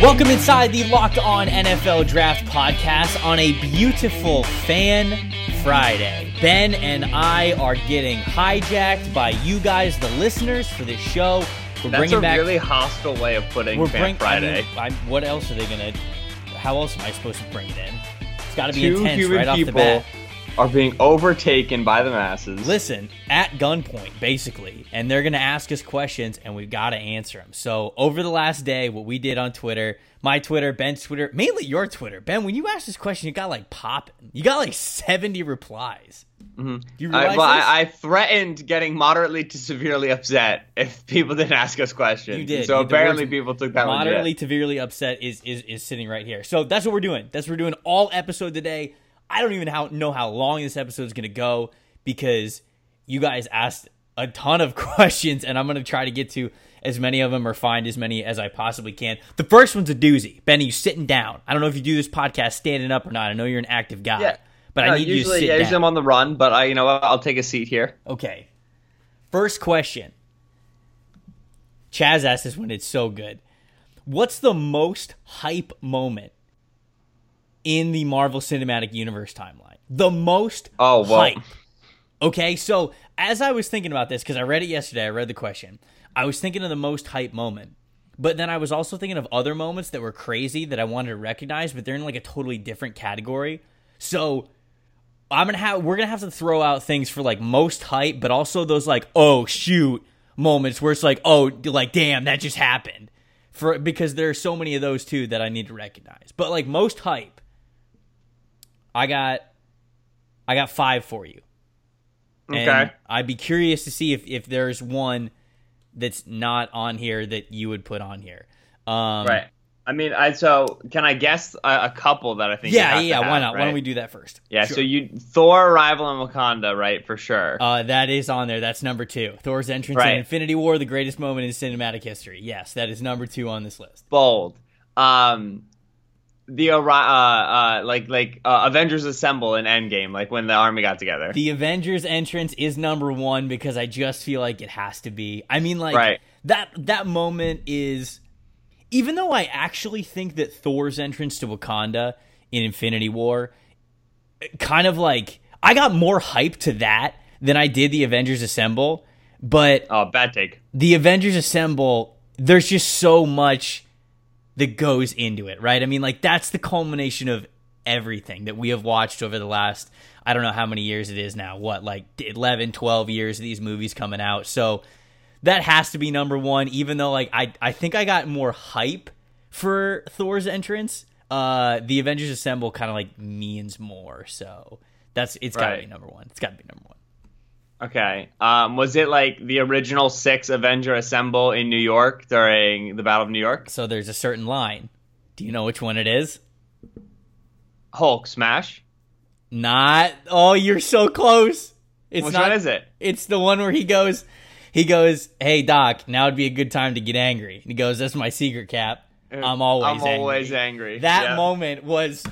Welcome inside the Locked On NFL Draft podcast on a beautiful Fan Friday. Ben and I are getting hijacked by you guys, the listeners, for this show. We're That's bringing a back, really hostile way of putting we're Fan bring, Friday. I mean, what else are they gonna? How else am I supposed to bring it in? It's got to be Two intense right off the bat are being overtaken by the masses. Listen, at gunpoint, basically. And they're going to ask us questions, and we've got to answer them. So, over the last day, what we did on Twitter, my Twitter, Ben's Twitter, mainly your Twitter. Ben, when you asked this question, you got like popping. You got like 70 replies. Mm-hmm. You I, well, I, I, threatened getting moderately to severely upset if people didn't ask us questions. You did. So apparently, people took that moderately legit. severely upset is, is is sitting right here. So that's what we're doing. That's what we're doing all episode today. I don't even how, know how long this episode is going to go because you guys asked a ton of questions, and I'm going to try to get to as many of them or find as many as I possibly can. The first one's a doozy. Benny, you sitting down. I don't know if you do this podcast standing up or not. I know you're an active guy. Yeah. But no, I need usually, you to sit yeah, down. Usually I'm on the run, but I, you know, I'll take a seat here. Okay. First question. Chaz asked this one. It's so good. What's the most hype moment in the Marvel Cinematic Universe timeline. The most oh, well. hype. Okay, so as I was thinking about this, because I read it yesterday, I read the question. I was thinking of the most hype moment. But then I was also thinking of other moments that were crazy that I wanted to recognize, but they're in like a totally different category. So I'm gonna have we're gonna have to throw out things for like most hype, but also those like, oh shoot moments where it's like, oh like damn, that just happened. For because there are so many of those too that I need to recognize. But like most hype, I got I got five for you. Okay. And I'd be curious to see if, if there's one that's not on here that you would put on here. Um, right. I mean, I so can I guess a, a couple that I think? Yeah, yeah. Have, why not? Right? Why don't we do that first? Yeah. Sure. So you Thor arrival in Wakanda, right? For sure. Uh, that is on there. That's number two. Thor's entrance right. in Infinity War, the greatest moment in cinematic history. Yes, that is number two on this list. Bold. Um, the uh, uh like like uh, Avengers Assemble in Endgame, like when the army got together. The Avengers entrance is number one because I just feel like it has to be. I mean, like right. that that moment is. Even though I actually think that Thor's entrance to Wakanda in Infinity War, kind of like I got more hype to that than I did the Avengers Assemble. But oh, bad take. The Avengers Assemble, there's just so much that goes into it, right? I mean, like that's the culmination of everything that we have watched over the last I don't know how many years it is now. What, like 11, 12 years of these movies coming out. So that has to be number 1 even though like I I think I got more hype for Thor's entrance. Uh the Avengers Assemble kind of like means more. So that's it's got to right. be number 1. It's got to be number 1. Okay. Um, was it like the original six Avenger Assemble in New York during the Battle of New York? So there's a certain line. Do you know which one it is? Hulk smash. Not. Oh, you're so close. It's which not, one is it? It's the one where he goes. He goes, "Hey Doc, now would be a good time to get angry." And he goes, "That's my secret cap. Uh, I'm always I'm angry. always angry." That yeah. moment was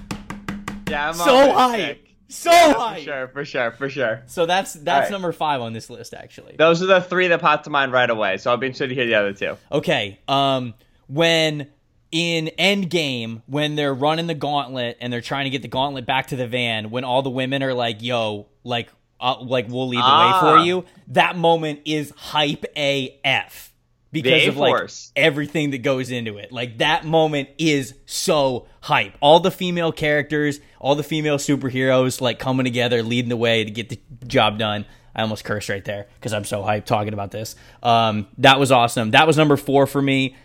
yeah, so high. So yeah, high. For sure, for sure, for sure. So that's that's right. number five on this list, actually. Those are the three that popped to mind right away. So I'll be interested to hear the other two. Okay. Um, when in Endgame, when they're running the gauntlet and they're trying to get the gauntlet back to the van, when all the women are like, "Yo, like, uh, like we'll lead the ah. way for ah. you," that moment is hype AF because of like everything that goes into it. Like that moment is so hype. All the female characters, all the female superheroes like coming together, leading the way to get the job done. I almost cursed right there because I'm so hyped talking about this. Um, that was awesome. That was number four for me,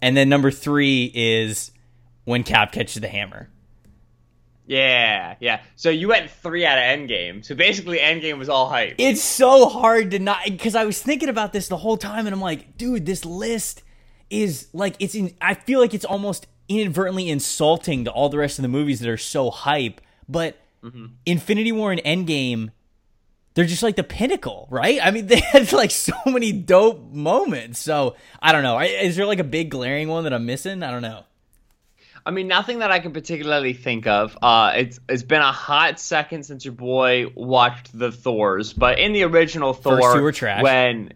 and then number three is when Cap catches the hammer. Yeah, yeah. So you went three out of Endgame. So basically, Endgame was all hype. It's so hard to not because I was thinking about this the whole time, and I'm like, dude, this list is like it's. In, I feel like it's almost inadvertently insulting to all the rest of the movies that are so hype. But mm-hmm. Infinity War and Endgame, they're just like the pinnacle, right? I mean, they had like so many dope moments. So I don't know. Is there like a big glaring one that I'm missing? I don't know. I mean, nothing that I can particularly think of. Uh, it's it's been a hot second since your boy watched the Thors, but in the original Thor, First two were trash. when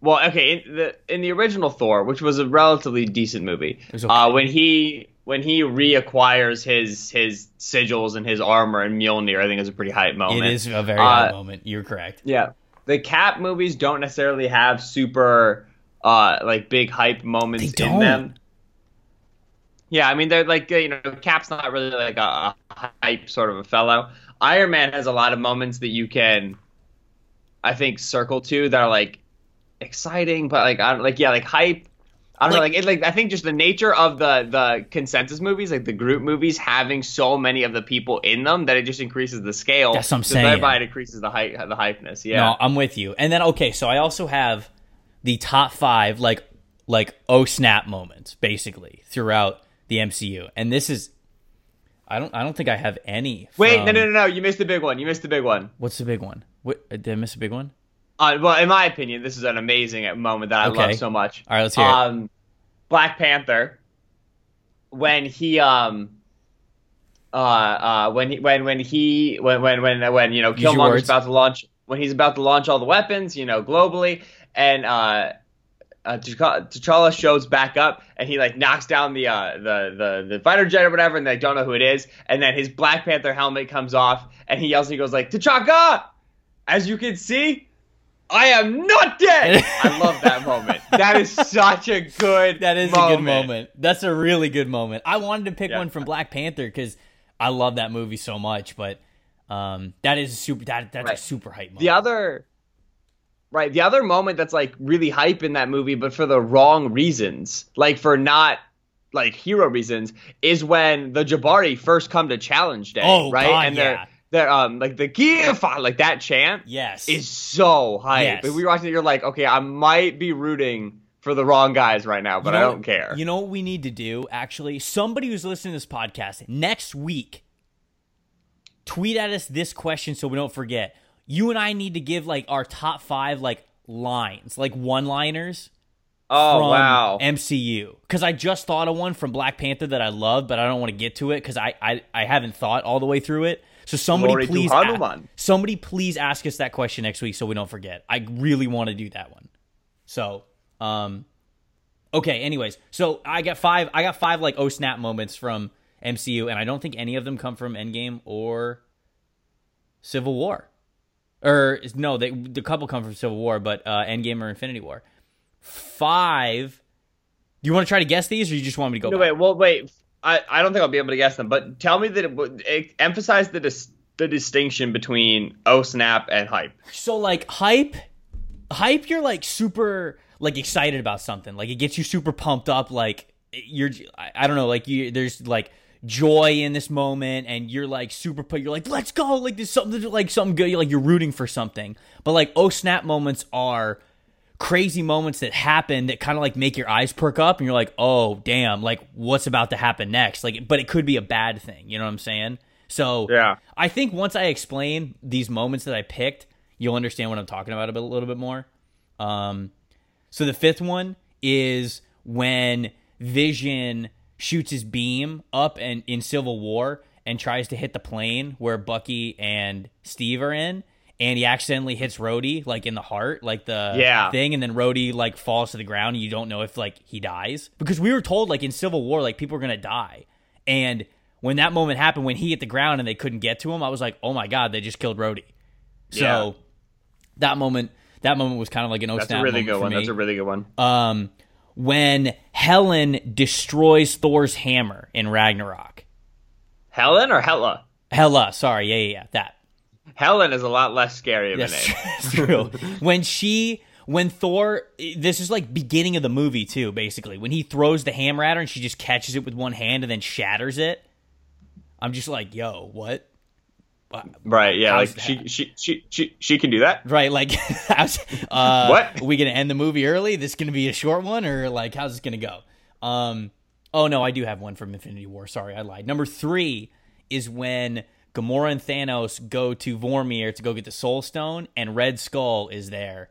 well, okay, in the in the original Thor, which was a relatively decent movie, okay. uh, when he when he reacquires his his sigils and his armor and Mjolnir, I think is a pretty hype moment. It is a very uh, hype moment. You're correct. Yeah, the Cap movies don't necessarily have super uh like big hype moments in them. Yeah, I mean they're like you know Cap's not really like a, a hype sort of a fellow. Iron Man has a lot of moments that you can, I think, circle to that are like exciting, but like I don't like yeah like hype. I don't like, know, like it, like I think just the nature of the the consensus movies, like the group movies, having so many of the people in them that it just increases the scale. That's what I'm saying. Thereby, it increases the hype, the hypeness. Yeah, no, I'm with you. And then okay, so I also have the top five like like oh snap moments basically throughout the MCU. And this is I don't I don't think I have any. From... Wait, no no no no, you missed the big one. You missed the big one. What's the big one? What did I miss a big one? Uh, well, in my opinion, this is an amazing moment that I okay. love so much. All right, let's hear um, it. Black Panther when he um uh uh when he when when he when when when when you know Killmonger's about to launch when he's about to launch all the weapons, you know, globally, and uh uh, T'Challa shows back up and he like knocks down the uh, the the the fighter jet or whatever, and they don't know who it is. And then his Black Panther helmet comes off, and he yells and he goes like T'Chaka. As you can see, I am not dead. I love that moment. That is such a good. That is moment. a good moment. That's a really good moment. I wanted to pick yeah. one from Black Panther because I love that movie so much, but um, that is super. That that's right. a super hype moment. The other Right. The other moment that's like really hype in that movie, but for the wrong reasons, like for not like hero reasons, is when the Jabari first come to challenge day. Oh, right. God, and they're yeah. they're um like the Gifa, like that chant. Yes. Is so hype. Yes. If we were watching it, you're like, okay, I might be rooting for the wrong guys right now, but you know, I don't care. You know what we need to do, actually? Somebody who's listening to this podcast next week, tweet at us this question so we don't forget you and I need to give like our top five like lines, like one liners. Oh wow, MCU. Because I just thought of one from Black Panther that I love, but I don't want to get to it because I, I I haven't thought all the way through it. So somebody please, a- somebody please ask us that question next week so we don't forget. I really want to do that one. So, um, okay. Anyways, so I got five. I got five like oh snap moments from MCU, and I don't think any of them come from Endgame or Civil War or no, they the couple come from Civil War, but uh, Endgame or Infinity War. Five. Do you want to try to guess these, or you just want me to go? No, back? wait. Well, wait. I, I don't think I'll be able to guess them, but tell me that it, it emphasize the dis, the distinction between oh snap and hype. So like hype, hype, you're like super like excited about something, like it gets you super pumped up, like you're I, I don't know, like you there's like joy in this moment and you're like super put you're like let's go! Like there's something like something good you're like you're rooting for something. But like oh snap moments are crazy moments that happen that kind of like make your eyes perk up and you're like oh damn like what's about to happen next? Like but it could be a bad thing you know what i'm saying? So yeah. I think once i explain these moments that i picked you'll understand what i'm talking about a, bit, a little bit more. Um so the fifth one is when vision shoots his beam up and in Civil War and tries to hit the plane where Bucky and Steve are in. And he accidentally hits Rhodey like in the heart, like the yeah. thing, and then Rhodey like falls to the ground. And you don't know if like he dies because we were told like in Civil War like people are gonna die, and when that moment happened when he hit the ground and they couldn't get to him, I was like, oh my god, they just killed Rhodey. So that moment, that moment was kind of like an oh That's a really good one. That's a really good one. Um, when Helen destroys Thor's hammer in Ragnarok. Helen or Hela? Hela, sorry, yeah, yeah, yeah, that. Helen is a lot less scary of a name. It's true. when she, when Thor, this is like beginning of the movie too, basically. When he throws the hammer at her and she just catches it with one hand and then shatters it. I'm just like, yo, what? Right. Yeah. Like she, she, she, she, she can do that. Right. Like, how's, uh, what? Are we gonna end the movie early? This gonna be a short one, or like, how's this gonna go? Um. Oh no, I do have one from Infinity War. Sorry, I lied. Number three is when Gamora and Thanos go to Vormir to go get the Soul Stone, and Red Skull is there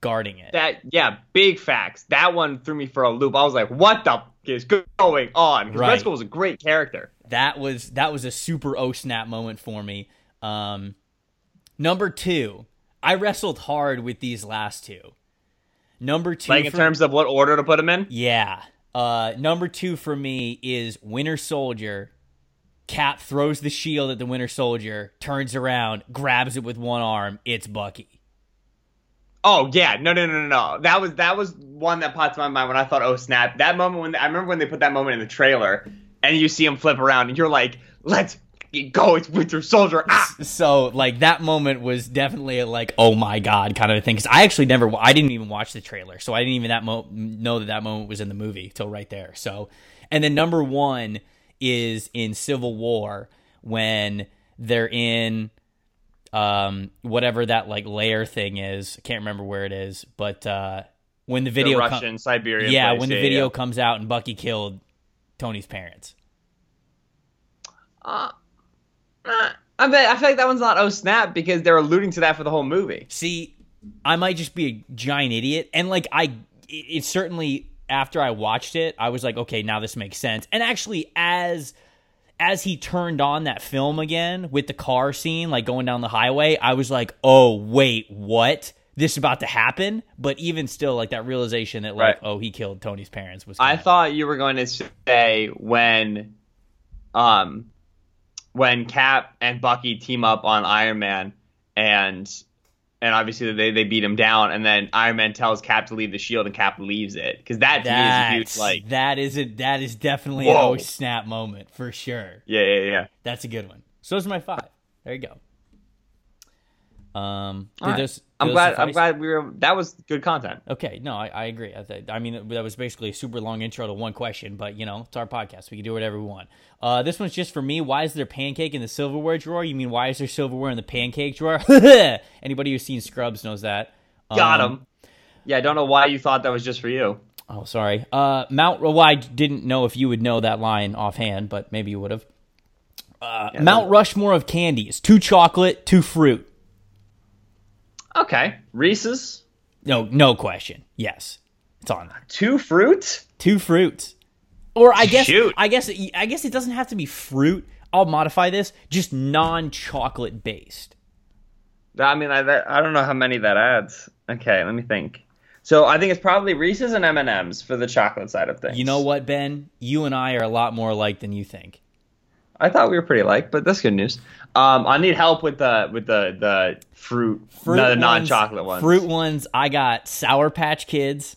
guarding it. That yeah, big facts. That one threw me for a loop. I was like, what the is going on? Right. Red Skull was a great character. That was that was a super oh snap moment for me. Um, number two, I wrestled hard with these last two. Number two, like in for, terms of what order to put them in. Yeah. Uh, number two for me is Winter Soldier. Cap throws the shield at the Winter Soldier, turns around, grabs it with one arm. It's Bucky. Oh yeah, no, no, no, no, no. That was that was one that popped in my mind when I thought, oh snap! That moment when I remember when they put that moment in the trailer, and you see him flip around, and you're like, let's go, it's Winter Soldier. Ah! So like that moment was definitely a, like, oh my god, kind of a thing. Because I actually never, I didn't even watch the trailer, so I didn't even that mo- know that that moment was in the movie till right there. So, and then number one is in Civil War when they're in um, whatever that like layer thing is. I can't remember where it is, but uh, when the video the Russian com- Siberian, yeah, place. when the yeah, video yeah. comes out and Bucky killed Tony's parents. Uh, uh, I bet I feel like that one's not oh snap because they're alluding to that for the whole movie. See, I might just be a giant idiot, and like I, it certainly after I watched it, I was like, okay, now this makes sense. And actually, as as he turned on that film again with the car scene, like going down the highway, I was like, oh, wait, what? This is about to happen? But even still, like that realization that, like, right. oh, he killed Tony's parents was. I thought you were going to say when, um, when Cap and Bucky team up on Iron Man and and obviously they, they beat him down, and then Iron Man tells Cap to leave the shield, and Cap leaves it because that to That's, me is a huge like that is a that is definitely Whoa. an oh snap moment for sure. Yeah, yeah, yeah. That's a good one. So those are my five. There you go. Um, right. those, I'm glad. Suffice? I'm glad we were. That was good content. Okay, no, I, I agree. I, I mean, that was basically a super long intro to one question, but you know, it's our podcast. We can do whatever we want. Uh, this one's just for me. Why is there pancake in the silverware drawer? You mean why is there silverware in the pancake drawer? Anybody who's seen Scrubs knows that. Got um, him. Yeah, I don't know why you thought that was just for you. Oh, sorry. Uh, Mount. Well, I didn't know if you would know that line offhand, but maybe you would have. Uh, yeah, Mount Rushmore of candies: two chocolate, two fruit. Okay, Reese's. No, no question. Yes, it's on. Two fruits. Two fruits. Or I guess Shoot. I guess I guess it doesn't have to be fruit. I'll modify this just non-chocolate based. I mean, I I don't know how many that adds. Okay, let me think. So I think it's probably Reese's and M and M's for the chocolate side of things. You know what, Ben? You and I are a lot more alike than you think. I thought we were pretty alike, but that's good news. Um, I need help with the with the the fruit, fruit no, the non chocolate ones. Fruit ones. I got Sour Patch Kids.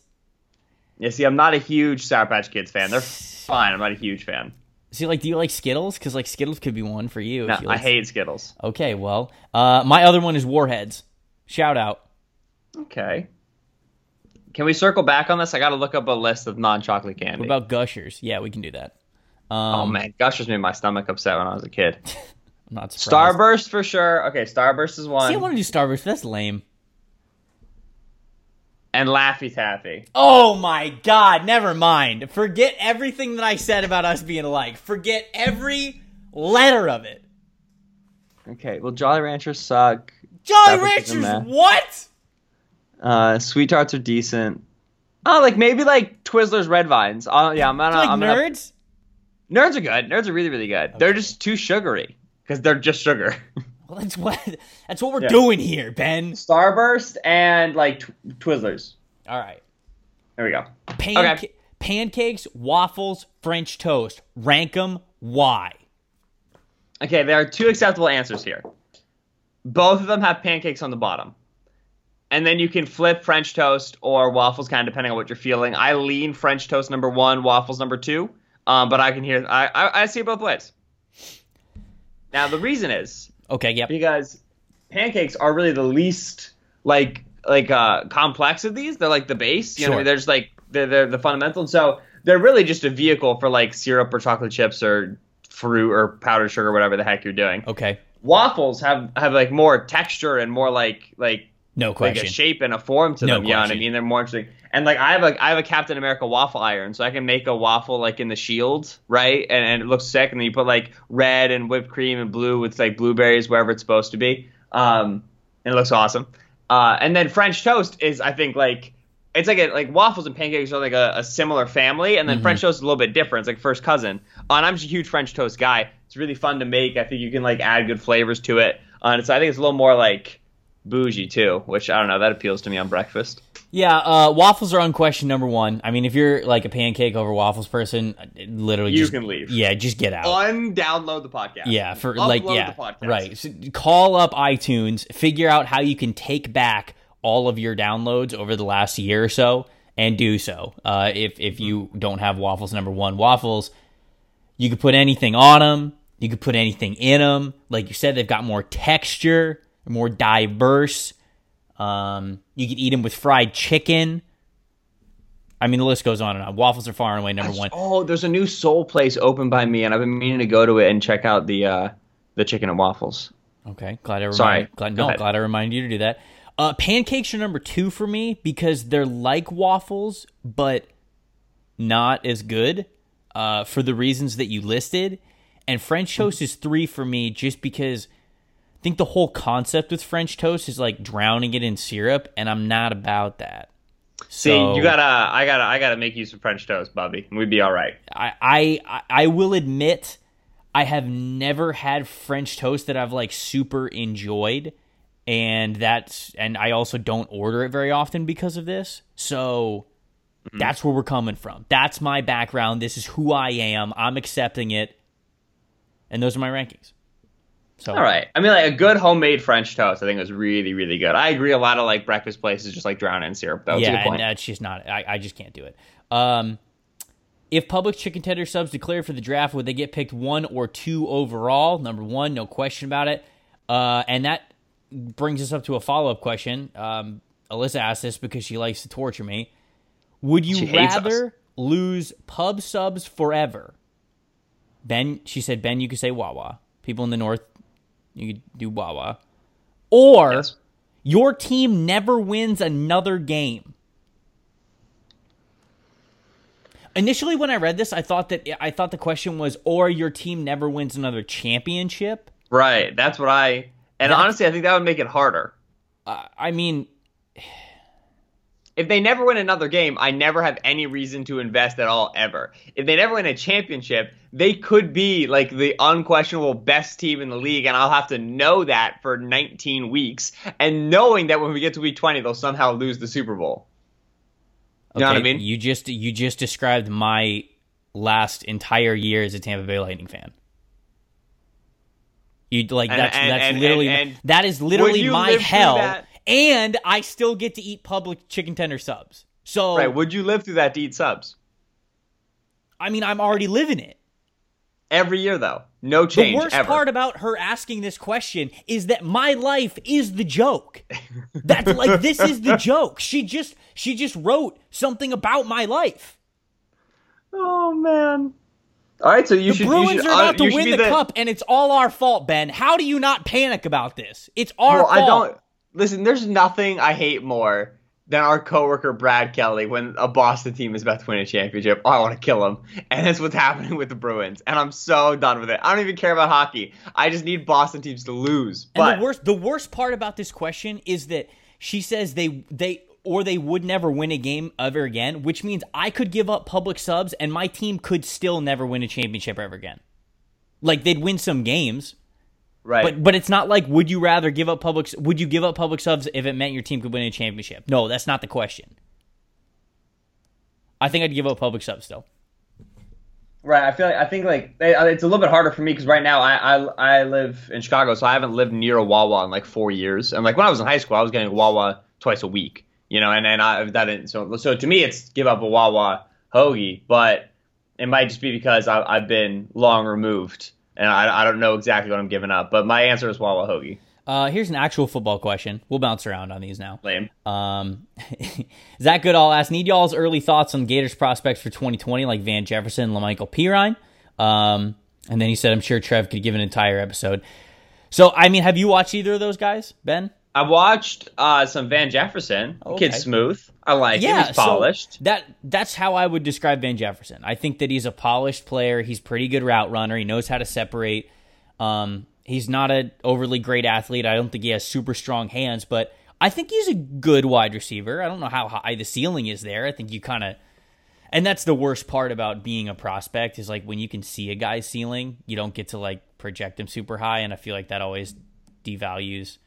Yeah, see, I'm not a huge Sour Patch Kids fan. They're fine. I'm not a huge fan. See, like, do you like Skittles? Because like Skittles could be one for you. No, you like... I hate Skittles. Okay, well, uh, my other one is Warheads. Shout out. Okay. Can we circle back on this? I got to look up a list of non-chocolate candy. What about Gushers? Yeah, we can do that. Oh, um, oh man, Gushers made my stomach upset when I was a kid. I'm not surprised. Starburst for sure. Okay, Starburst is one. See, I want to do Starburst, but that's lame and Laffy Taffy. Oh my god, never mind. Forget everything that I said about us being alike. Forget every letter of it. Okay, well, Jolly Ranchers suck. Jolly Ranchers, what? Uh, Sweet Tarts are decent. Oh, like maybe like Twizzlers Red Vines. Oh, yeah, I'm gonna. Like I'm nerds? Gonna, nerds are good. Nerds are really, really good. Okay. They're just too sugary because they're just sugar. Well, that's what that's what we're yeah. doing here, Ben. Starburst and like tw- Twizzlers. All right. There we go. Okay. Pancakes, waffles, French toast. Rank them. Why? Okay, there are two acceptable answers here. Both of them have pancakes on the bottom. And then you can flip French toast or waffles, kind of depending on what you're feeling. I lean French toast number one, waffles number two. Um, but I can hear, I, I, I see it both ways. Now the reason is Okay, yep. Because pancakes are really the least like like uh complex of these. They're like the base. You sure. know, they're just like they're, they're the fundamental. So they're really just a vehicle for like syrup or chocolate chips or fruit or powdered sugar, whatever the heck you're doing. Okay. Waffles have have like more texture and more like like no question. like a shape and a form to no them. Yeah, you know what I mean? They're more interesting. And like I have a I have a Captain America waffle iron, so I can make a waffle like in the shield, right? And, and it looks sick. And then you put like red and whipped cream and blue with like blueberries wherever it's supposed to be. Um, and it looks awesome. Uh, and then French toast is I think like it's like a, like waffles and pancakes are like a, a similar family, and then mm-hmm. French toast is a little bit different. It's like first cousin. Uh, and I'm just a huge French toast guy. It's really fun to make. I think you can like add good flavors to it. Uh, and so I think it's a little more like bougie too, which I don't know that appeals to me on breakfast. Yeah, uh, waffles are unquestioned number one. I mean, if you're like a pancake over waffles person, literally, you just, can leave. Yeah, just get out. Undownload the podcast. Yeah, for Upload like yeah, right. So call up iTunes, figure out how you can take back all of your downloads over the last year or so, and do so. Uh, if if you don't have waffles number one, waffles, you could put anything on them. You could put anything in them. Like you said, they've got more texture, more diverse um, you could eat them with fried chicken. I mean, the list goes on and on. Waffles are far and away number one. Oh, there's a new soul place open by me, and I've been meaning to go to it and check out the uh, the chicken and waffles. Okay, glad I remind, Sorry, glad, no, glad I reminded you to do that. Uh, pancakes are number two for me because they're like waffles, but not as good uh, for the reasons that you listed. And French toast is three for me just because think the whole concept with French toast is like drowning it in syrup, and I'm not about that. So, See, you gotta, I gotta, I gotta make you some French toast, Bobby. We'd be all right. I, I, I will admit, I have never had French toast that I've like super enjoyed, and that's, and I also don't order it very often because of this. So. Mm-hmm. That's where we're coming from. That's my background. This is who I am. I'm accepting it. And those are my rankings. So all right, I mean, like a good homemade French toast, I think was really, really good. I agree. A lot of like breakfast places just like drown in syrup. That yeah, and that's just not. I, I just can't do it. Um, if Publix chicken tender subs declared for the draft, would they get picked one or two overall? Number one, no question about it. Uh, and that brings us up to a follow up question. Um, Alyssa asked this because she likes to torture me. Would you rather lose pub subs forever? Ben, she said, Ben, you could say Wawa. People in the north you could do Wawa. Or yes. your team never wins another game. Initially when I read this, I thought that I thought the question was or your team never wins another championship. Right. That's what I and that's, honestly I think that would make it harder. Uh, I mean if they never win another game, I never have any reason to invest at all ever. If they never win a championship, they could be like the unquestionable best team in the league, and I'll have to know that for 19 weeks, and knowing that when we get to week 20, they'll somehow lose the Super Bowl. You okay, know what I mean? You just you just described my last entire year as a Tampa Bay Lightning fan. You like and, that's and, that's and, literally that is literally my hell and I still get to eat Publix chicken tender subs. So right, would you live through that to eat subs? I mean, I'm already living it. Every year, though, no change. The worst ever. part about her asking this question is that my life is the joke. That's like this is the joke. She just she just wrote something about my life. Oh man. All right, so you the should. Bruins you should, are about uh, to win the, the, cup, and it's all our fault, Ben. How do you not panic about this? It's our well, fault. I don't. Listen, there's nothing I hate more than our coworker Brad Kelly when a Boston team is about to win a championship. I want to kill him. And that's what's happening with the Bruins. And I'm so done with it. I don't even care about hockey. I just need Boston teams to lose. But and the worst the worst part about this question is that she says they they or they would never win a game ever again, which means I could give up Publix subs and my team could still never win a championship ever again. Like they'd win some games, Right. But but it's not like would you rather give up Publix would you give up Publix subs if it meant your team could win a championship? No, that's not the question. I think I'd give up Publix subs still. Right. I feel like I think like uh, it's a little bit harder for me because right now I, I I live in Chicago, so I haven't lived near a Wawa in like four years. And like when I was in high school, I was getting a Wawa twice a week. You know, and and I that didn't so so to me it's give up a Wawa hoagie, but it might just be because I, I've been long removed and I, I don't know exactly what I'm giving up, but my answer is Wawa Hoagie. Uh, here's an actual football question. We'll bounce around on these now. Lame. Um, Zach Goodall asked, need y'all's early thoughts on Gators prospects for 2020, like Van Jefferson and Lamical Perine. Um, and then he said, I'm sure Trev could give an entire episode. So, I mean, have you watched either of those guys, Ben? I watched uh, some Van Jefferson. Okay. Kid smooth. I like yeah, He's polished. So that that's how I would describe Van Jefferson. I think that he's a polished player. He's pretty good route runner. He knows how to separate. Um, he's not an overly great athlete. I don't think he has super strong hands, but I think he's a good wide receiver. I don't know how high the ceiling is there. I think you kind of and that's the worst part about being a prospect is like when you can see a guy's ceiling, you don't get to like project him super high and I feel like that always devalues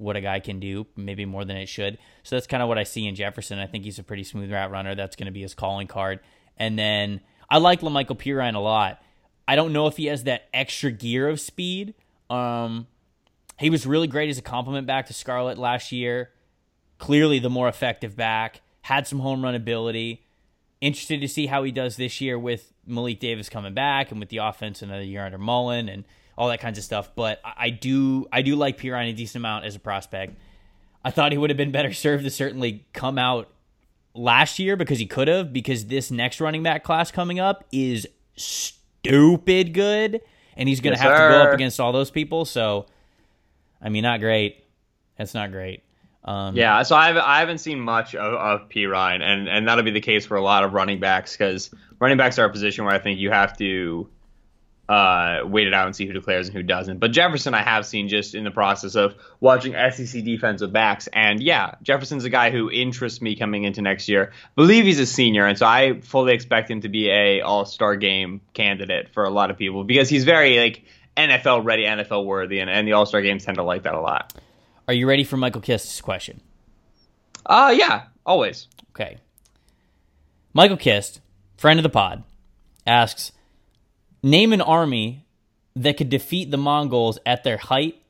what a guy can do, maybe more than it should. So that's kind of what I see in Jefferson. I think he's a pretty smooth route runner. That's going to be his calling card. And then I like Lamical Perine a lot. I don't know if he has that extra gear of speed. Um, he was really great as a compliment back to Scarlett last year. Clearly the more effective back. Had some home run ability. Interested to see how he does this year with Malik Davis coming back and with the offense another year under Mullen and all that kinds of stuff. But I do I do like Perine a decent amount as a prospect. I thought he would have been better served to certainly come out last year because he could have because this next running back class coming up is stupid good and he's going to yes, have sir. to go up against all those people. So, I mean, not great. That's not great. Um, yeah, so I haven't, I haven't seen much of, of Perine, and and that'll be the case for a lot of running backs because running backs are a position where I think you have to uh, wait it out and see who declares and who doesn't. But Jefferson, I have seen just in the process of watching SEC defensive backs, and yeah, Jefferson's a guy who interests me coming into next year. I Believe he's a senior, and so I fully expect him to be a All Star game candidate for a lot of people because he's very like NFL ready, NFL worthy, and, and the All Star games tend to like that a lot. Are you ready for Michael Kist's question? Uh yeah, always. Okay. Michael Kist, friend of the pod, asks, name an army that could defeat the Mongols at their height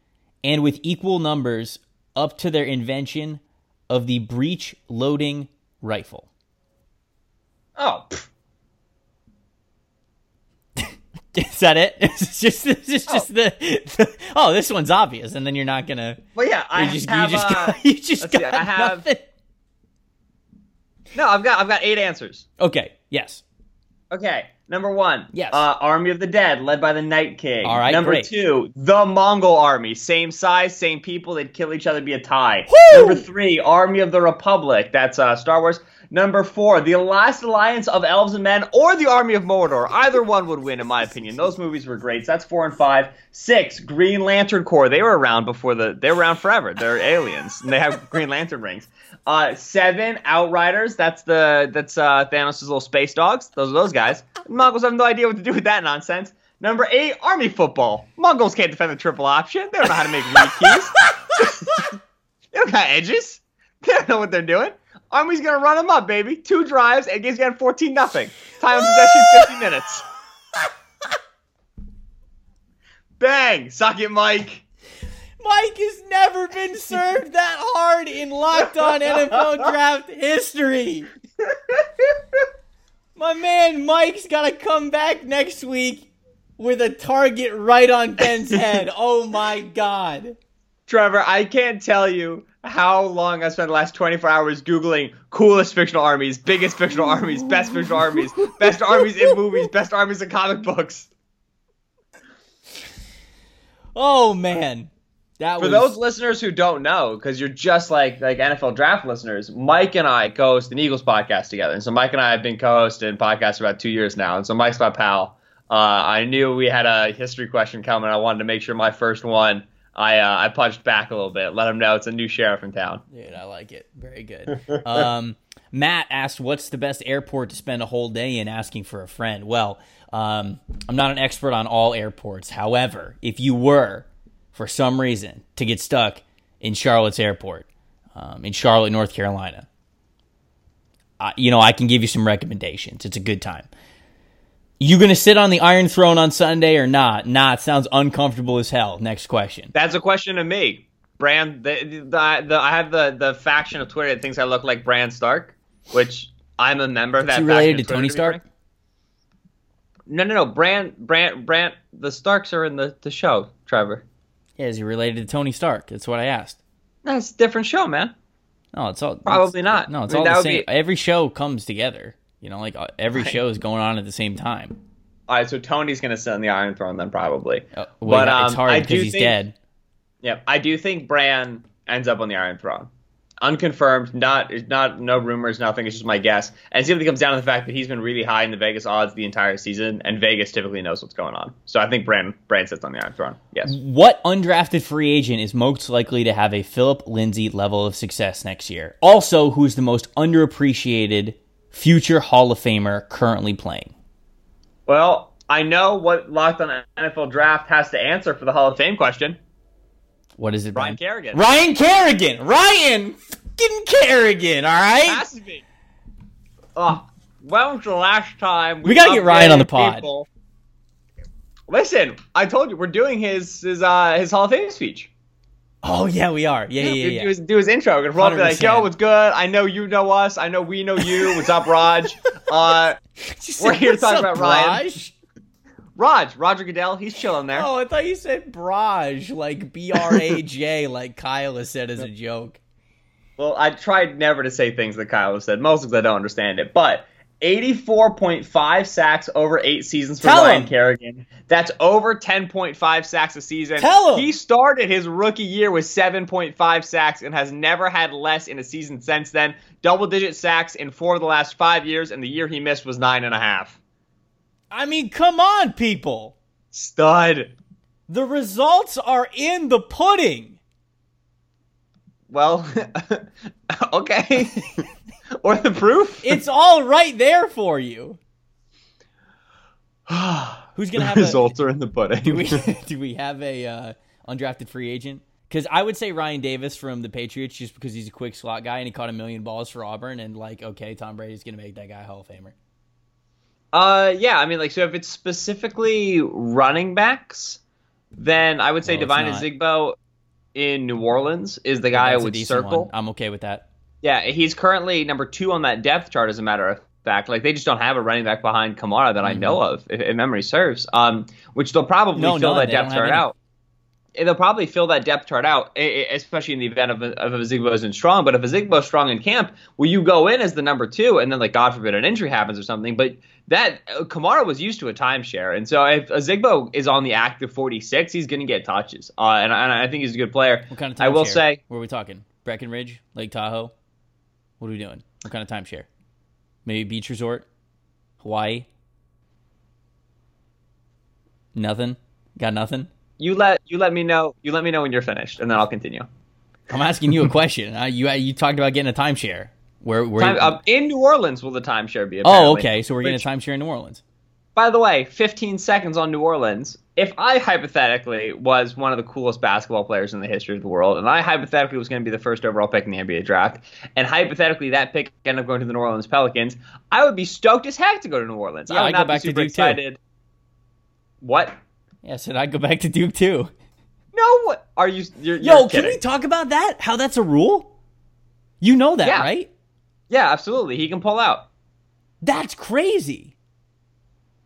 and with equal numbers up to their invention of the breech loading rifle. Oh. Is that it? It's just it's just, oh. the, the, oh this one's obvious, and then you're not gonna. Well, yeah, I just, have. You just, uh, got, you just got see, I have. Nothing. No, I've got I've got eight answers. Okay. Yes. Okay. Number one. Yes. Uh, Army of the Dead, led by the Night King. All right. Number great. two, the Mongol Army, same size, same people. They'd kill each other, be a tie. Woo! Number three, Army of the Republic. That's uh, Star Wars. Number four, The Last Alliance of Elves and Men or The Army of Mordor. Either one would win, in my opinion. Those movies were great. So that's four and five. Six, Green Lantern Corps. They were around before the. They were around forever. They're aliens. And they have Green Lantern rings. Uh, seven, Outriders. That's the that's uh, Thanos' little space dogs. Those are those guys. Mongols have no idea what to do with that nonsense. Number eight, Army Football. Mongols can't defend the triple option. They don't know how to make read keys. they don't got edges. They don't know what they're doing. Army's gonna run them up, baby. Two drives and game's getting 14 nothing. Time of possession 50 minutes. Bang! Suck it, Mike. Mike has never been served that hard in locked on NFL draft history. My man Mike's got to come back next week with a target right on Ben's head. Oh my god. Trevor, I can't tell you how long I spent the last 24 hours Googling coolest fictional armies, biggest fictional armies, best fictional armies, best armies in movies, best armies in comic books. Oh man. That For was... those listeners who don't know, because you're just like like NFL draft listeners, Mike and I co-host an Eagles podcast together. And so Mike and I have been co-hosting podcasts for about two years now. And so Mike's my pal. Uh, I knew we had a history question coming. I wanted to make sure my first one – I uh, I punched back a little bit. Let him know it's a new sheriff in town. Dude, I like it. Very good. um, Matt asked, "What's the best airport to spend a whole day in?" Asking for a friend. Well, um, I'm not an expert on all airports. However, if you were, for some reason, to get stuck in Charlotte's airport, um, in Charlotte, North Carolina, uh, you know, I can give you some recommendations. It's a good time. You gonna sit on the Iron Throne on Sunday or not? Nah, it sounds uncomfortable as hell. Next question. That's a question to me. Brand, the, the, the, I have the the faction of Twitter that thinks I look like Bran Stark, which I'm a member of that. Is he related to Tony Stark? No, no, no. Bran, Bran, Bran. The Starks are in the, the show. Trevor. Yeah, is he related to Tony Stark? That's what I asked. That's a different show, man. No, it's all probably not. No, it's I mean, all the same. Be... Every show comes together. You know, like uh, every right. show is going on at the same time. All right, so Tony's going to sit on the Iron Throne then, probably. Uh, well, but um, it's hard because he's think, dead. Yep, I do think Bran ends up on the Iron Throne. Unconfirmed, not not no rumors, nothing. It's just my guess, and it simply comes down to the fact that he's been really high in the Vegas odds the entire season, and Vegas typically knows what's going on. So I think Bran Bran sits on the Iron Throne. Yes. What undrafted free agent is most likely to have a Philip Lindsay level of success next year? Also, who's the most underappreciated future Hall of Famer currently playing? Well, I know what Locked on NFL Draft has to answer for the Hall of Fame question. What is it? Ryan Kerrigan. Ryan Kerrigan. Ryan fucking Kerrigan. All right. Has to be. Oh, when was the last time we, we gotta get Ryan on the pod? People? Listen, I told you we're doing his his uh his Hall of Fame speech. Oh yeah, we are. Yeah, yeah, yeah. yeah. Do, his, do his intro. We're gonna be like, "Yo, what's good? I know you know us. I know we know you. What's up, Raj? Uh, we're here to talk about Ryan. Raj? Roger Goodell, he's chilling there. Oh, I thought you said Braj, like B R A J, like Kyle has said as a joke. Well, I tried never to say things that Kyle has said, mostly because I don't understand it. But 84.5 sacks over eight seasons for Tell Ryan him. Kerrigan. That's over 10.5 sacks a season. Tell him. He started his rookie year with 7.5 sacks and has never had less in a season since then. Double digit sacks in four of the last five years, and the year he missed was nine and a half. I mean, come on, people. Stud. The results are in the pudding. Well, okay. or the proof? It's all right there for you. Who's gonna have results a, are in the pudding? do we do we have a uh, undrafted free agent? Because I would say Ryan Davis from the Patriots, just because he's a quick slot guy and he caught a million balls for Auburn, and like, okay, Tom Brady's gonna make that guy Hall of Famer. Uh, yeah. I mean, like, so if it's specifically running backs, then I would say well, Devine Ozigbo in New Orleans is the guy I would circle. One. I'm okay with that. Yeah, he's currently number two on that depth chart. As a matter of fact, like they just don't have a running back behind Kamara that I mm-hmm. know of, if, if, memory serves. Um, which they'll probably no, fill that depth chart out they'll probably fill that depth chart out, especially in the event of, Ozigbo isn't strong. But if Ozigbo's strong in camp, will you go in as the number two, and then like God forbid an injury happens or something? But that uh, Kamara was used to a timeshare, and so if Ozigbo is on the active 46, he's going to get touches, uh, and, and, I think he's a good player. What kind of timeshare? I will say, where are we talking? Breckenridge, Lake Tahoe. What are we doing? What kind of timeshare? Maybe beach resort, Hawaii. Nothing. Got nothing you let you let me know. You let me know when you're finished, and then I'll continue. I'm asking you a question. Uh, you you talked about getting a timeshare. Where, where Time, uh, in New Orleans will the timeshare be? Apparently. Oh, okay. So we're getting Which, a timeshare in New Orleans. By the way, 15 seconds on New Orleans. If I hypothetically was one of the coolest basketball players in the history of the world, and I hypothetically was going to be the first overall pick in the NBA draft, and hypothetically that pick ended up going to the New Orleans Pelicans, I would be stoked as heck to go to New Orleans. Yeah, I would I'd not go back be super to excited. Too. What? Yeah, said I'd go back to Duke too. No, what are you? You're, Yo, you're can we talk about that? How that's a rule? You know that, yeah. right? Yeah, absolutely. He can pull out. That's crazy.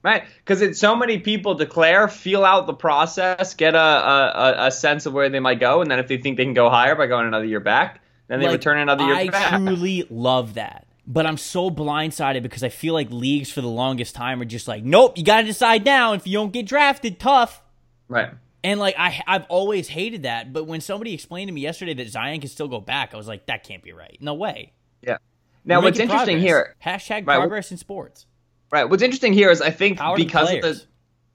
Right, because it's so many people declare, feel out the process, get a, a, a sense of where they might go, and then if they think they can go higher by going another year back, then they like, return another year I back. I truly love that but I'm so blindsided because I feel like leagues for the longest time are just like, nope, you got to decide now. If you don't get drafted, tough. Right. And like I, I've always hated that. But when somebody explained to me yesterday that Zion can still go back, I was like, that can't be right. No way. Yeah. Now, We're what's interesting progress. here? Hashtag right, progress in sports. Right. What's interesting here is I think Power because of the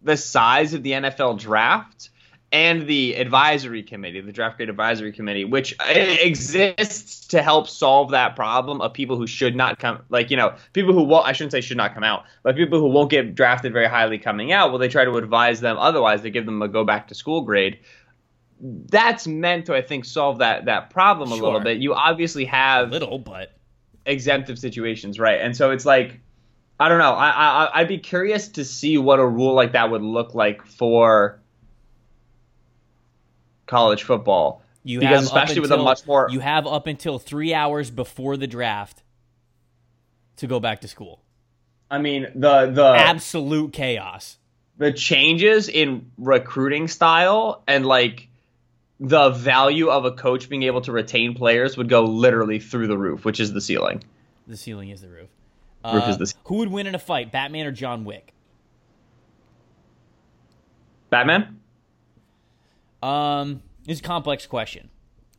the size of the NFL draft and the advisory committee, the draft grade advisory committee, which uh, exists to help solve that problem of people who should not come, like you know, people who won't. I shouldn't say should not come out, but people who won't get drafted very highly coming out. Well, they try to advise them otherwise. They give them a go back to school grade. That's meant to, I think, solve that that problem a sure. little bit. You obviously have a little, but exemptive situations, right? And so it's like. I don't know. I, I I'd be curious to see what a rule like that would look like for college football. You because especially until, with a much more you have up until three hours before the draft to go back to school. I mean the the absolute chaos. The changes in recruiting style and like the value of a coach being able to retain players would go literally through the roof, which is the ceiling. The ceiling is the roof. Roof uh, is the. Ceiling. Who would win in a fight, Batman or John Wick? Batman. Um, it's a complex question.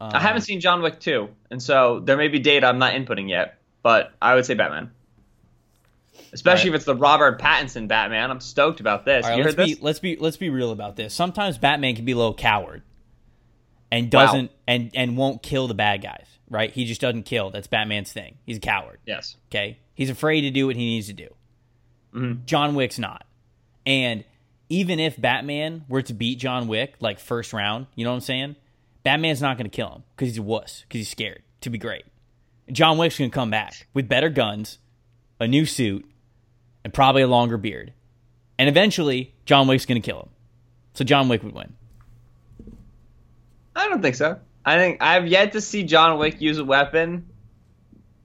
Um, I haven't seen John Wick 2, and so there may be data I'm not inputting yet, but I would say Batman. Especially right. if it's the Robert Pattinson Batman. I'm stoked about this. Right, you let's heard be. Let's be let's be real about this. Sometimes Batman can be a little coward and doesn't wow. and and won't kill the bad guys, right? He just doesn't kill. That's Batman's thing. He's a coward. Yes. Okay. He's afraid to do what he needs to do. Mm-hmm. John Wick's not. And even if Batman were to beat John Wick like first round, you know what I'm saying? Batman's not going to kill him because he's a wuss, because he's scared to be great. John Wick's going to come back with better guns, a new suit, and probably a longer beard. And eventually, John Wick's going to kill him. So John Wick would win. I don't think so. I think I've yet to see John Wick use a weapon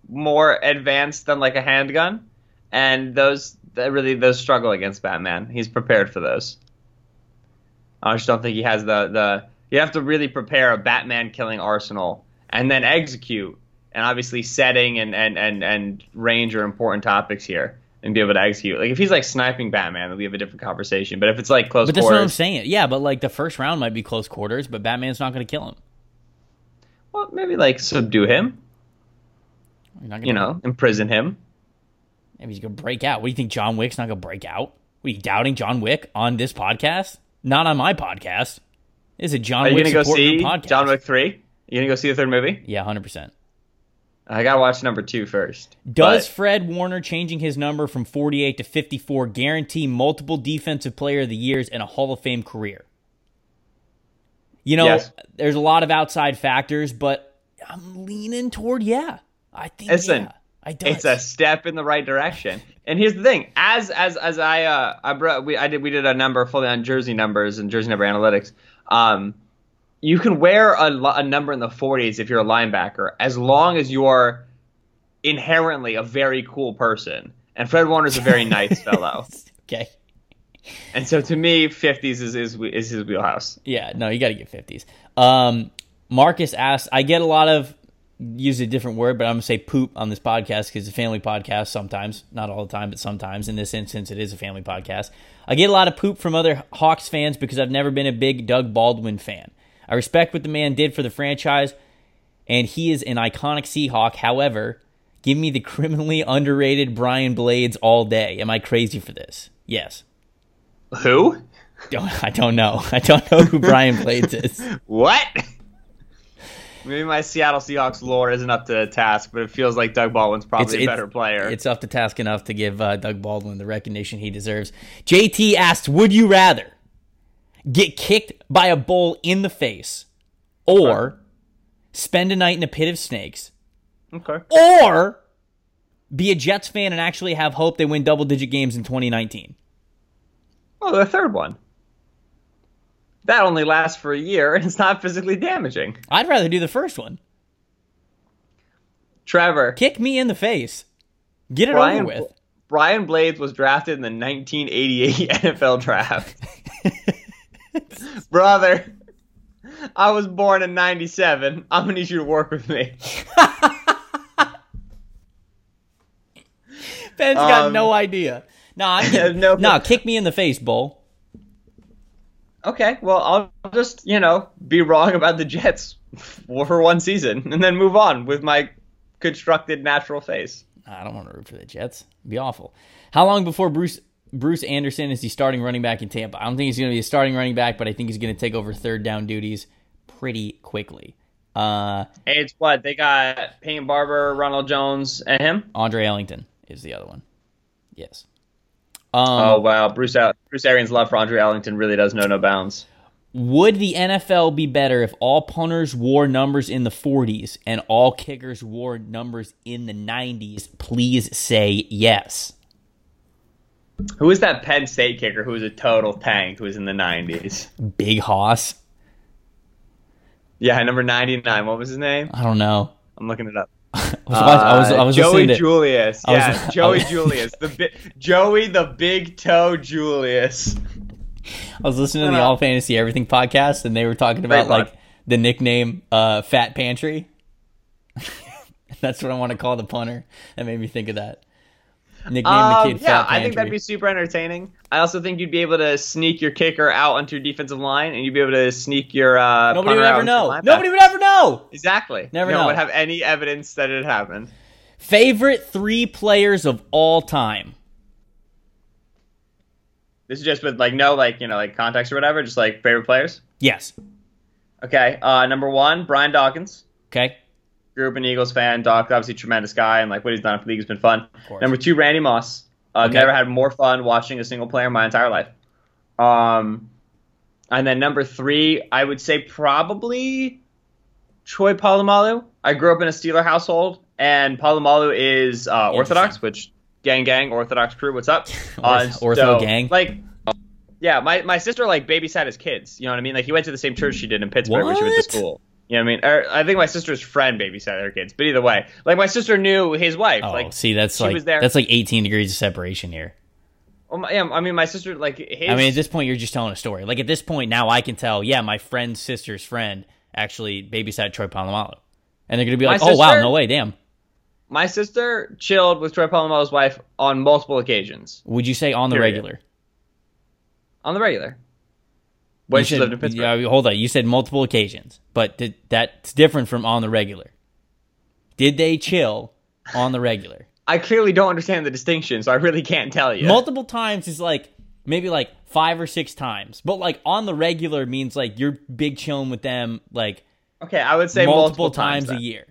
more advanced than like a handgun, and those really those struggle against Batman. He's prepared for those. I just don't think he has the the. You have to really prepare a Batman killing arsenal and then execute. And obviously, setting and and and and range are important topics here and be able to execute. Like if he's like sniping Batman, then we have a different conversation. But if it's like close, but that's quarters, what I'm saying. Yeah, but like the first round might be close quarters, but Batman's not going to kill him. Well, maybe like subdue him. you know, imprison him. Maybe he's gonna break out. What do you think? John Wick's not gonna break out? What are you doubting John Wick on this podcast? Not on my podcast. Is it John. Are you Wick gonna go see podcast. John Wick three? You gonna go see the third movie? Yeah, hundred percent. I gotta watch number two first. Does but... Fred Warner changing his number from 48 to 54 guarantee multiple Defensive Player of the Years and a Hall of Fame career? You know, yes. there's a lot of outside factors, but I'm leaning toward yeah. I think Listen, yeah. I does. It's a step in the right direction. And here's the thing: as as as I uh I brought we I did we did a number fully on jersey numbers and jersey number analytics. Um, you can wear a, a number in the 40s if you're a linebacker, as long as you're inherently a very cool person. And Fred Warner's a very nice fellow. okay. And so to me, 50s is is, is his wheelhouse. Yeah, no, you got to get 50s. Um, Marcus asked, I get a lot of use a different word, but I'm gonna say poop on this podcast because it's a family podcast. Sometimes, not all the time, but sometimes. In this instance, it is a family podcast. I get a lot of poop from other Hawks fans because I've never been a big Doug Baldwin fan. I respect what the man did for the franchise, and he is an iconic Seahawk. However, give me the criminally underrated Brian Blades all day. Am I crazy for this? Yes. Who? I don't know. I don't know who Brian Blades is. what? Maybe my Seattle Seahawks lore isn't up to the task, but it feels like Doug Baldwin's probably it's, a better player. It's up to task enough to give uh, Doug Baldwin the recognition he deserves. JT asks, "Would you rather get kicked by a bull in the face, or okay. spend a night in a pit of snakes, okay, or be a Jets fan and actually have hope they win double-digit games in 2019?" Oh, the third one that only lasts for a year and it's not physically damaging. I'd rather do the first one. Trevor. Kick me in the face. Get it Brian, over with. Brian Blades was drafted in the 1988 NFL draft. Brother, I was born in 97. I'm going to need you to work with me. Ben's got um, no idea. No, I'm no, no, kick me in the face, Bull. Okay, well, I'll just, you know, be wrong about the Jets for one season and then move on with my constructed natural face. I don't want to root for the Jets. It'd be awful. How long before Bruce Bruce Anderson is he starting running back in Tampa? I don't think he's going to be a starting running back, but I think he's going to take over third down duties pretty quickly. Uh, hey, it's what they got: Peyton Barber, Ronald Jones, and him. Andre Ellington is the other one. Yes. Um, oh wow, Bruce Bruce Arians' love for Andre Ellington really does know no bounds. Would the NFL be better if all punters wore numbers in the 40s and all kickers wore numbers in the 90s? Please say yes. Who is that Penn State kicker who was a total tank who was in the 90s? Big Hoss. Yeah, number 99. What was his name? I don't know. I'm looking it up. I was, I was, I was Joey Julius. Yeah, was, Joey Julius. The bi- Joey the Big Toe Julius. I was listening to the All Fantasy Everything podcast, and they were talking about like the nickname uh, Fat Pantry. That's what I want to call the punter. That made me think of that. Nickname um, the kid Yeah, I think that'd be super entertaining. I also think you'd be able to sneak your kicker out onto your defensive line, and you'd be able to sneak your. Uh, Nobody would ever know. Nobody would ever know. Exactly. Never no know. would have any evidence that it happened. Favorite three players of all time. This is just with like no like you know like context or whatever, just like favorite players. Yes. Okay. Uh, number one, Brian Dawkins. Okay. Grew up an Eagles fan. Doc, obviously, tremendous guy, and like what he's done for the league has been fun. Number two, Randy Moss. I've okay. never had more fun watching a single player in my entire life. Um, and then number three, I would say probably Troy Polamalu. I grew up in a Steeler household, and Polamalu is uh, Orthodox, which gang gang Orthodox crew. What's up? Uh, Ortho so, gang. Like, yeah, my, my sister like babysat his kids. You know what I mean? Like he went to the same church she did in Pittsburgh, what? where she went to school. You know what I mean? Or, I think my sister's friend babysat their kids, but either way, like my sister knew his wife. Oh, like, see, that's like that's like 18 degrees of separation here. Well, my, yeah, I mean, my sister like. His... I mean, at this point, you're just telling a story. Like at this point, now I can tell. Yeah, my friend's sister's friend actually babysat Troy Polamalu, and they're gonna be like, my "Oh wow, no way, damn." My sister chilled with Troy Polamalu's wife on multiple occasions. Would you say on the Period. regular? On the regular. When you she said, lived in Pittsburgh. Yeah, hold on. You said multiple occasions, but did, that's different from on the regular. Did they chill on the regular? I clearly don't understand the distinction, so I really can't tell you. Multiple times is like maybe like five or six times, but like on the regular means like you're big chilling with them like okay, I would say multiple, multiple times, times a year.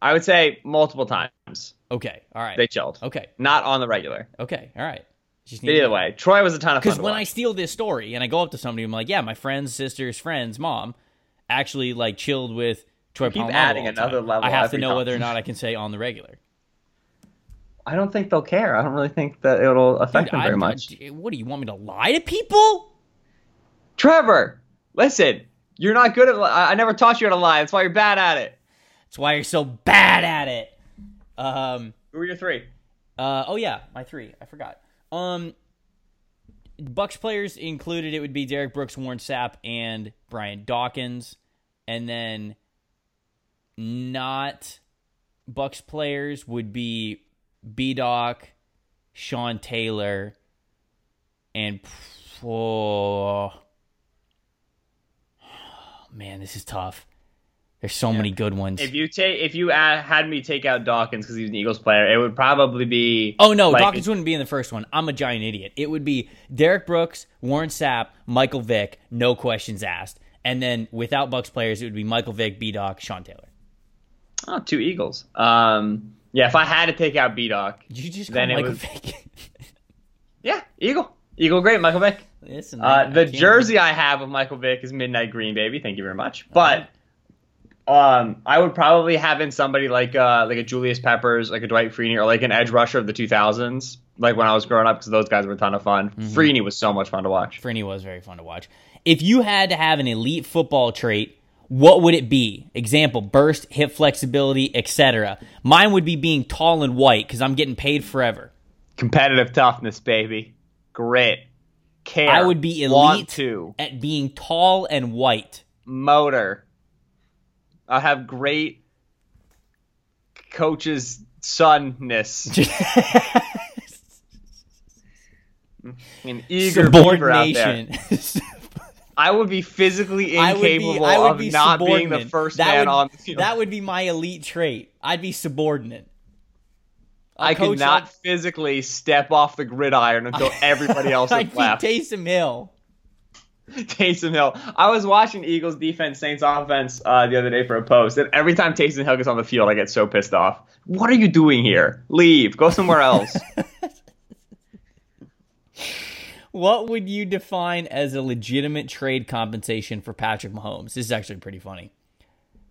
I would say multiple times. Okay, all right. They chilled. Okay, not on the regular. Okay, all right. Just need either way, Troy was a ton of fun. Because when I steal this story and I go up to somebody, I'm like, yeah, my friend's sister's friend's mom actually like chilled with Troy. Keep adding another level. I have to know time. whether or not I can say on the regular. I don't think they'll care. I don't really think that it'll affect Dude, them very I, much. What do you want me to lie to people? Trevor, listen, you're not good at. I never taught you how to lie. That's why you're bad at it. That's why you're so bad at it. Um, Who are your three? Uh, oh yeah, my three. I forgot. Um, Bucks players included it would be Derrick Brooks, Warren Sapp, and Brian Dawkins, and then not Bucks players would be B Dawk, Sean Taylor, and oh, man, this is tough. There's so yeah. many good ones. If you take, if you had me take out Dawkins because he's an Eagles player, it would probably be. Oh no, like, Dawkins wouldn't be in the first one. I'm a giant idiot. It would be Derrick Brooks, Warren Sapp, Michael Vick, no questions asked, and then without Bucks players, it would be Michael Vick, B Dawk, Sean Taylor. Oh, two Eagles. Um, yeah, if I had to take out B Dawk, you just then Michael was, Vick. yeah, Eagle, Eagle, great, Michael Vick. Listen, uh, the jersey I have of Michael Vick is Midnight Green, baby. Thank you very much. But um, I would probably have in somebody like uh, like a Julius Peppers, like a Dwight Freeney, or like an edge rusher of the 2000s, like when I was growing up, because those guys were a ton of fun. mm hmm Freeney was so much fun to watch. Freeney was very fun to watch. If you had to have an elite football trait, what would it be? Example: burst, hip flexibility, etc. Mine would be being tall and white because I'm getting paid forever. Competitive toughness, baby. Grit. Care. I would be elite at being tall and white. Motor I have great coach's sonness. An eager subordination. I would be physically incapable be, of be not being the first that man would, on the field. That would be my elite trait. I'd be subordinate. I could not physically step off the gridiron until everybody else had left. Taysom Hill. Taysom Hill. I was watching Eagles defense, Saints offense uh, the other day for a post, and every time Taysom Hill gets on the field, I get so pissed off. What are you doing here? Leave. Go somewhere else. what would you define as a legitimate trade compensation for Patrick Mahomes? This is actually pretty funny.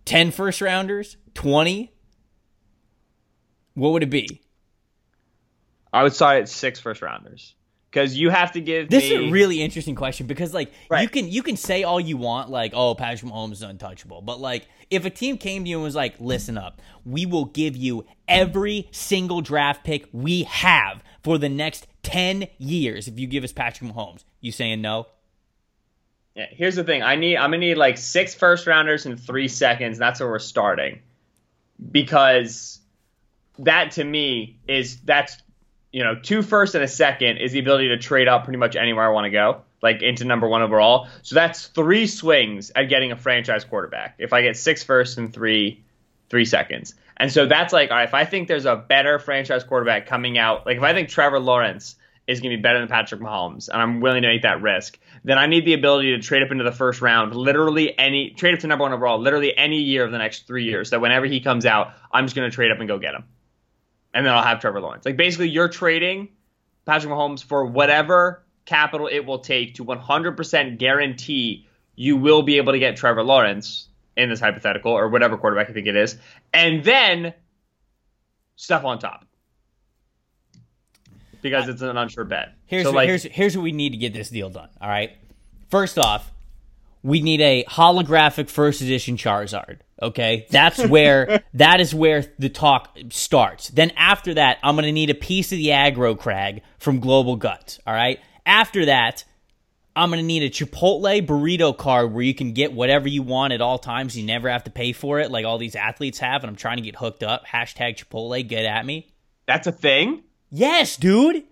10 first rounders? 20? What would it be? I would start at six first rounders because you have to give. This me... is a really interesting question because like right. you can you can say all you want like oh Patrick Mahomes is untouchable, but like if a team came to you and was like, listen up, we will give you every single draft pick we have for the next ten years if you give us Patrick Mahomes, you saying no? Yeah, here's the thing. I need I'm gonna need like six first rounders in three seconds. That's where we're starting because that to me is that's you know two first and a second is the ability to trade up pretty much anywhere I want to go, like into number one overall. So that's three swings at getting a franchise quarterback. If I get six first and three three seconds. And so that's like, all right, if I think there's a better franchise quarterback coming out, like if I think Trevor Lawrence is going to be better than Patrick Mahomes, and I'm willing to make that risk, then I need the ability to trade up into the first round, literally any, trade up to number one overall, literally any year of the next three years. So whenever he comes out, I'm just going to trade up and go get him. And then I'll have Trevor Lawrence. Like basically, you're trading Patrick Mahomes for whatever capital it will take to 100% guarantee you will be able to get Trevor Lawrence in this hypothetical or whatever quarterback you think it is, and then stuff on top because it's an unsure bet. Here's so like, here's here's what we need to get this deal done. All right, first off, we need a holographic first edition Charizard. Okay, that's where that is where the talk starts. Then after that, I'm gonna need a piece of the aggro crag from Global Guts. All right. After that, I'm to need a Chipotle burrito card where you can get whatever you want at all times. You never have to pay for it like all these athletes have. And I'm trying to get hooked up. Hashtag Chipotle, get at me. That's a thing? Yes, dude.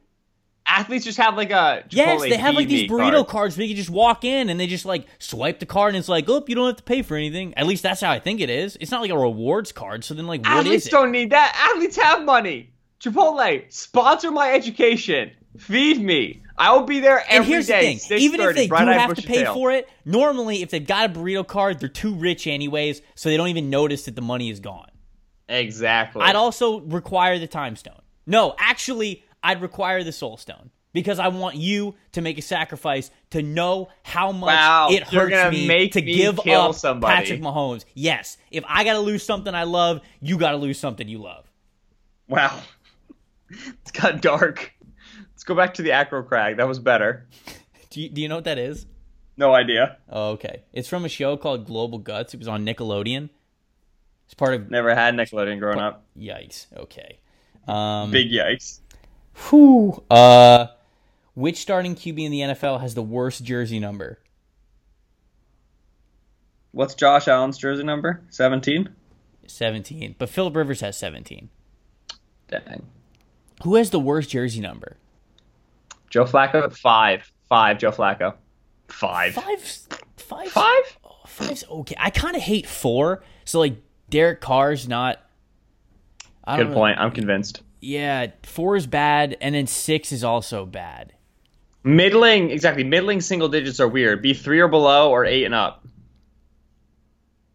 Athletes just have like a Chipotle yes, they have like these burrito card. cards where you can just walk in and they just like swipe the card and it's like, oh, you don't have to pay for anything. At least that's how I think it is. It's not like a rewards card. So then, like, what Athletes is it? don't need that. Athletes have money. Chipotle, sponsor my education. Feed me. I will be there every and here's day, The thing. Even if they do have to pay for it, normally if they've got a burrito card, they're too rich anyways, so they don't even notice that the money is gone. Exactly. I'd also require the time stone. No, actually, I'd require the soul stone because I want you to make a sacrifice to know how much wow, it hurts me to me give up somebody. Patrick Mahomes. Yes, if I got to lose something I love, you got to lose something you love. Wow, it's got dark Let's go back to the Aggro Crag. That was better. do you, do you know what that is? No idea. Oh, okay. It's from a show called Global Guts. It was on Nickelodeon. It's part of. Never had Nickelodeon growing up. Yikes. Okay. Um, Big yikes. Whew. Uh, which starting QB in the NFL has the worst jersey number? What's Josh Allen's jersey number? 17? 17. But Philip Rivers has 17. Dang. Who has the worst jersey number? Joe Flacco, five. Five, Joe Flacco. Five. Five. Five. Five? Oh, five's okay. I kind of hate four. So, like, Derek Carr's not. Good point. I'm convinced. Yeah, four is bad, and then six is also bad. Middling, exactly. Middling single digits are weird. Be three or below, or eight and up.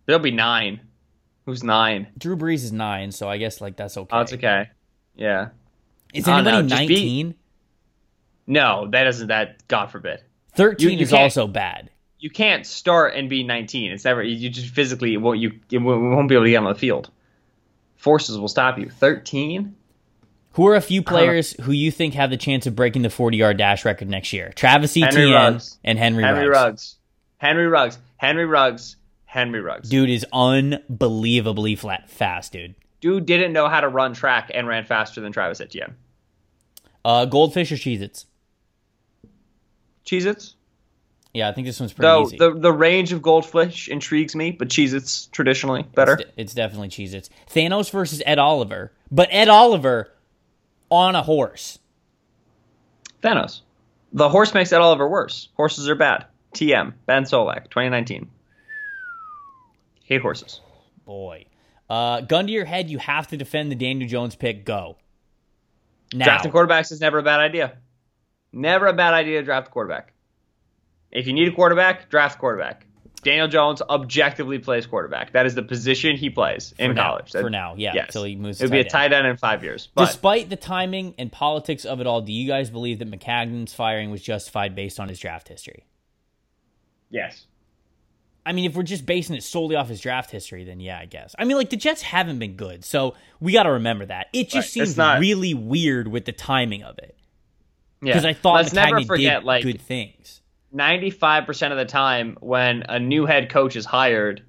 There'll be nine. Who's nine? Drew Brees is nine, so I guess like that's okay. Oh, it's okay. Yeah. Is anybody nineteen? No, that isn't that. God forbid. Thirteen you, you is also bad. You can't start and be nineteen. It's never. You just physically won't. You won't be able to get on the field. Forces will stop you. Thirteen. Who are a few players who you think have the chance of breaking the 40 yard dash record next year? Travis Etienne and Henry, Henry Ruggs. Ruggs. Henry Ruggs. Henry Ruggs. Henry Ruggs. Dude is unbelievably flat fast, dude. Dude didn't know how to run track and ran faster than Travis Etienne. Uh, goldfish or Cheez Its? Cheez Its. Yeah, I think this one's pretty Though easy. The, the range of goldfish intrigues me, but Cheez Its traditionally better. It's, de- it's definitely Cheez Its. Thanos versus Ed Oliver, but Ed Oliver on a horse. Thanos. The horse makes Ed Oliver worse. Horses are bad. TM. Ben Solak, 2019. Hate horses. Boy. Uh, gun to your head, you have to defend the Daniel Jones pick. Go. Now. Drafting quarterbacks is never a bad idea. Never a bad idea to draft a quarterback. If you need a quarterback, draft quarterback. Daniel Jones objectively plays quarterback. That is the position he plays in now, college. That, for now, yeah. Yes. Until he moves. It would be a tight end in five years. But. Despite the timing and politics of it all, do you guys believe that Maccagnan's firing was justified based on his draft history? Yes. I mean, if we're just basing it solely off his draft history, then yeah, I guess. I mean, like the Jets haven't been good, so we got to remember that. It just right. seems not... really weird with the timing of it. Yeah, because. I thought Let's never forget, like, good things. 95% of the time when a new head coach is hired,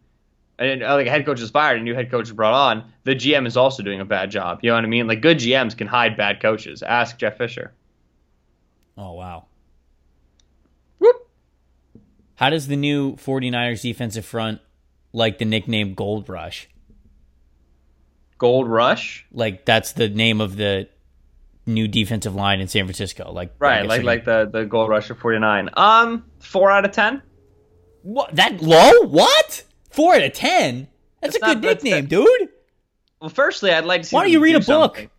and uh, like a head coach is fired, a new head coach is brought on, the GM is also doing a bad job. You know what I mean? Like good GMs can hide bad coaches. Ask Jeff Fisher. Oh, wow. Whoop. How does the new 49ers defensive front like the nickname Gold Rush? Gold Rush. Like that's the name of the new defensive line in San Francisco. Like right, like like the the Gold Rush of forty nine. Um, four out of ten. What that low? What? Four out of ten? That's, that's a good not, nickname, dude. Well, firstly, I'd like to see. Why don't you read do a something. book?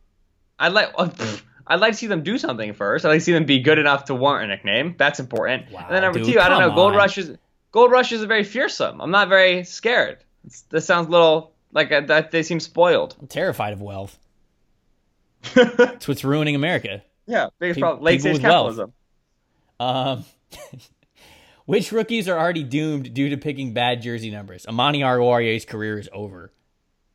I'd like. Uh, I'd like to see them do something first. I'd like to see them be good enough to warrant a nickname. That's important. Wow, and then number dude, two, I don't know. Gold on. Rush is Gold Rush is very fearsome. I'm not very scared. It's, this sounds a little like a, that they seem spoiled. I'm terrified of wealth. That's what's ruining America. Yeah, biggest problem. Late stage capitalism. Um, which rookies are already doomed due to picking bad jersey numbers? Amani Oruwariye's career is over.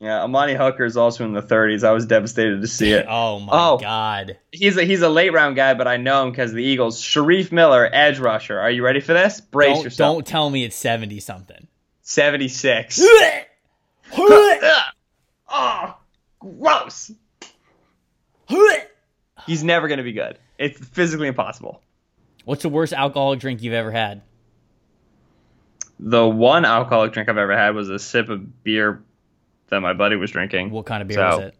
Yeah, Amani Hooker is also in the 30s. I was devastated to see it. oh my oh, god. He's a he's a late round guy, but I know him because the Eagles. Shareef Miller, edge rusher. Are you ready for this? Brace don't, yourself. Don't tell me it's 70 something. 76. oh, gross. He's never going to be good. It's physically impossible. What's the worst alcoholic drink you've ever had? The one alcoholic drink I've ever had was a sip of beer that my buddy was drinking. What kind of beer so, was it?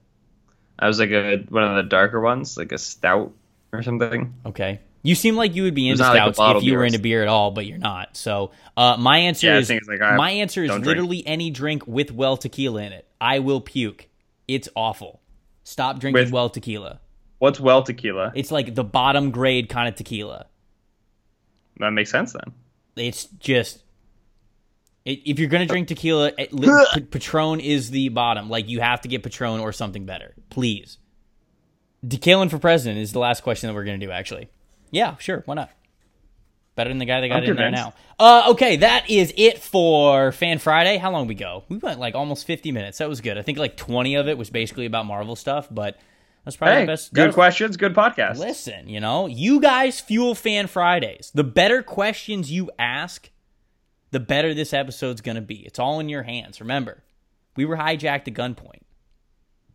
I was like a one of the darker ones, like a stout or something. Okay. You seem like you would be into stouts like if you were into beer at all, but you're not. So uh, my answer yeah, is like, my answer is literally drink. any drink with well tequila in it. I will puke. It's awful. Stop drinking with, well tequila. What's well tequila? It's like the bottom grade kind of tequila. That makes sense then. It's just if you're gonna drink tequila, Patron is the bottom. Like you have to get Patron or something better, please. DeKalen for president is the last question that we're gonna do. Actually, yeah, sure, why not? Better than the guy that got I'm in convinced. there now. Uh, okay, that is it for Fan Friday. How long we go? We went like almost 50 minutes. That was good. I think like 20 of it was basically about Marvel stuff, but that's probably hey, the best. Good questions, good podcast. Listen, you know, you guys fuel Fan Fridays. The better questions you ask, the better this episode's going to be. It's all in your hands. Remember, we were hijacked at gunpoint.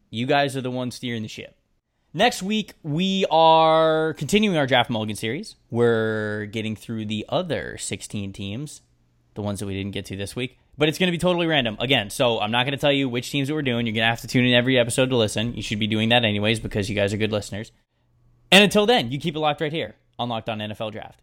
You guys are the ones steering the ship. Next week, we are continuing our Draft Mulligan series. We're getting through the other 16 teams, the ones that we didn't get to this week. But it's going to be totally random. Again, so I'm not going to tell you which teams that we're doing. You're going to have to tune in every episode to listen. You should be doing that anyways because you guys are good listeners. And until then, you keep it locked right here on Locked On NFL Draft.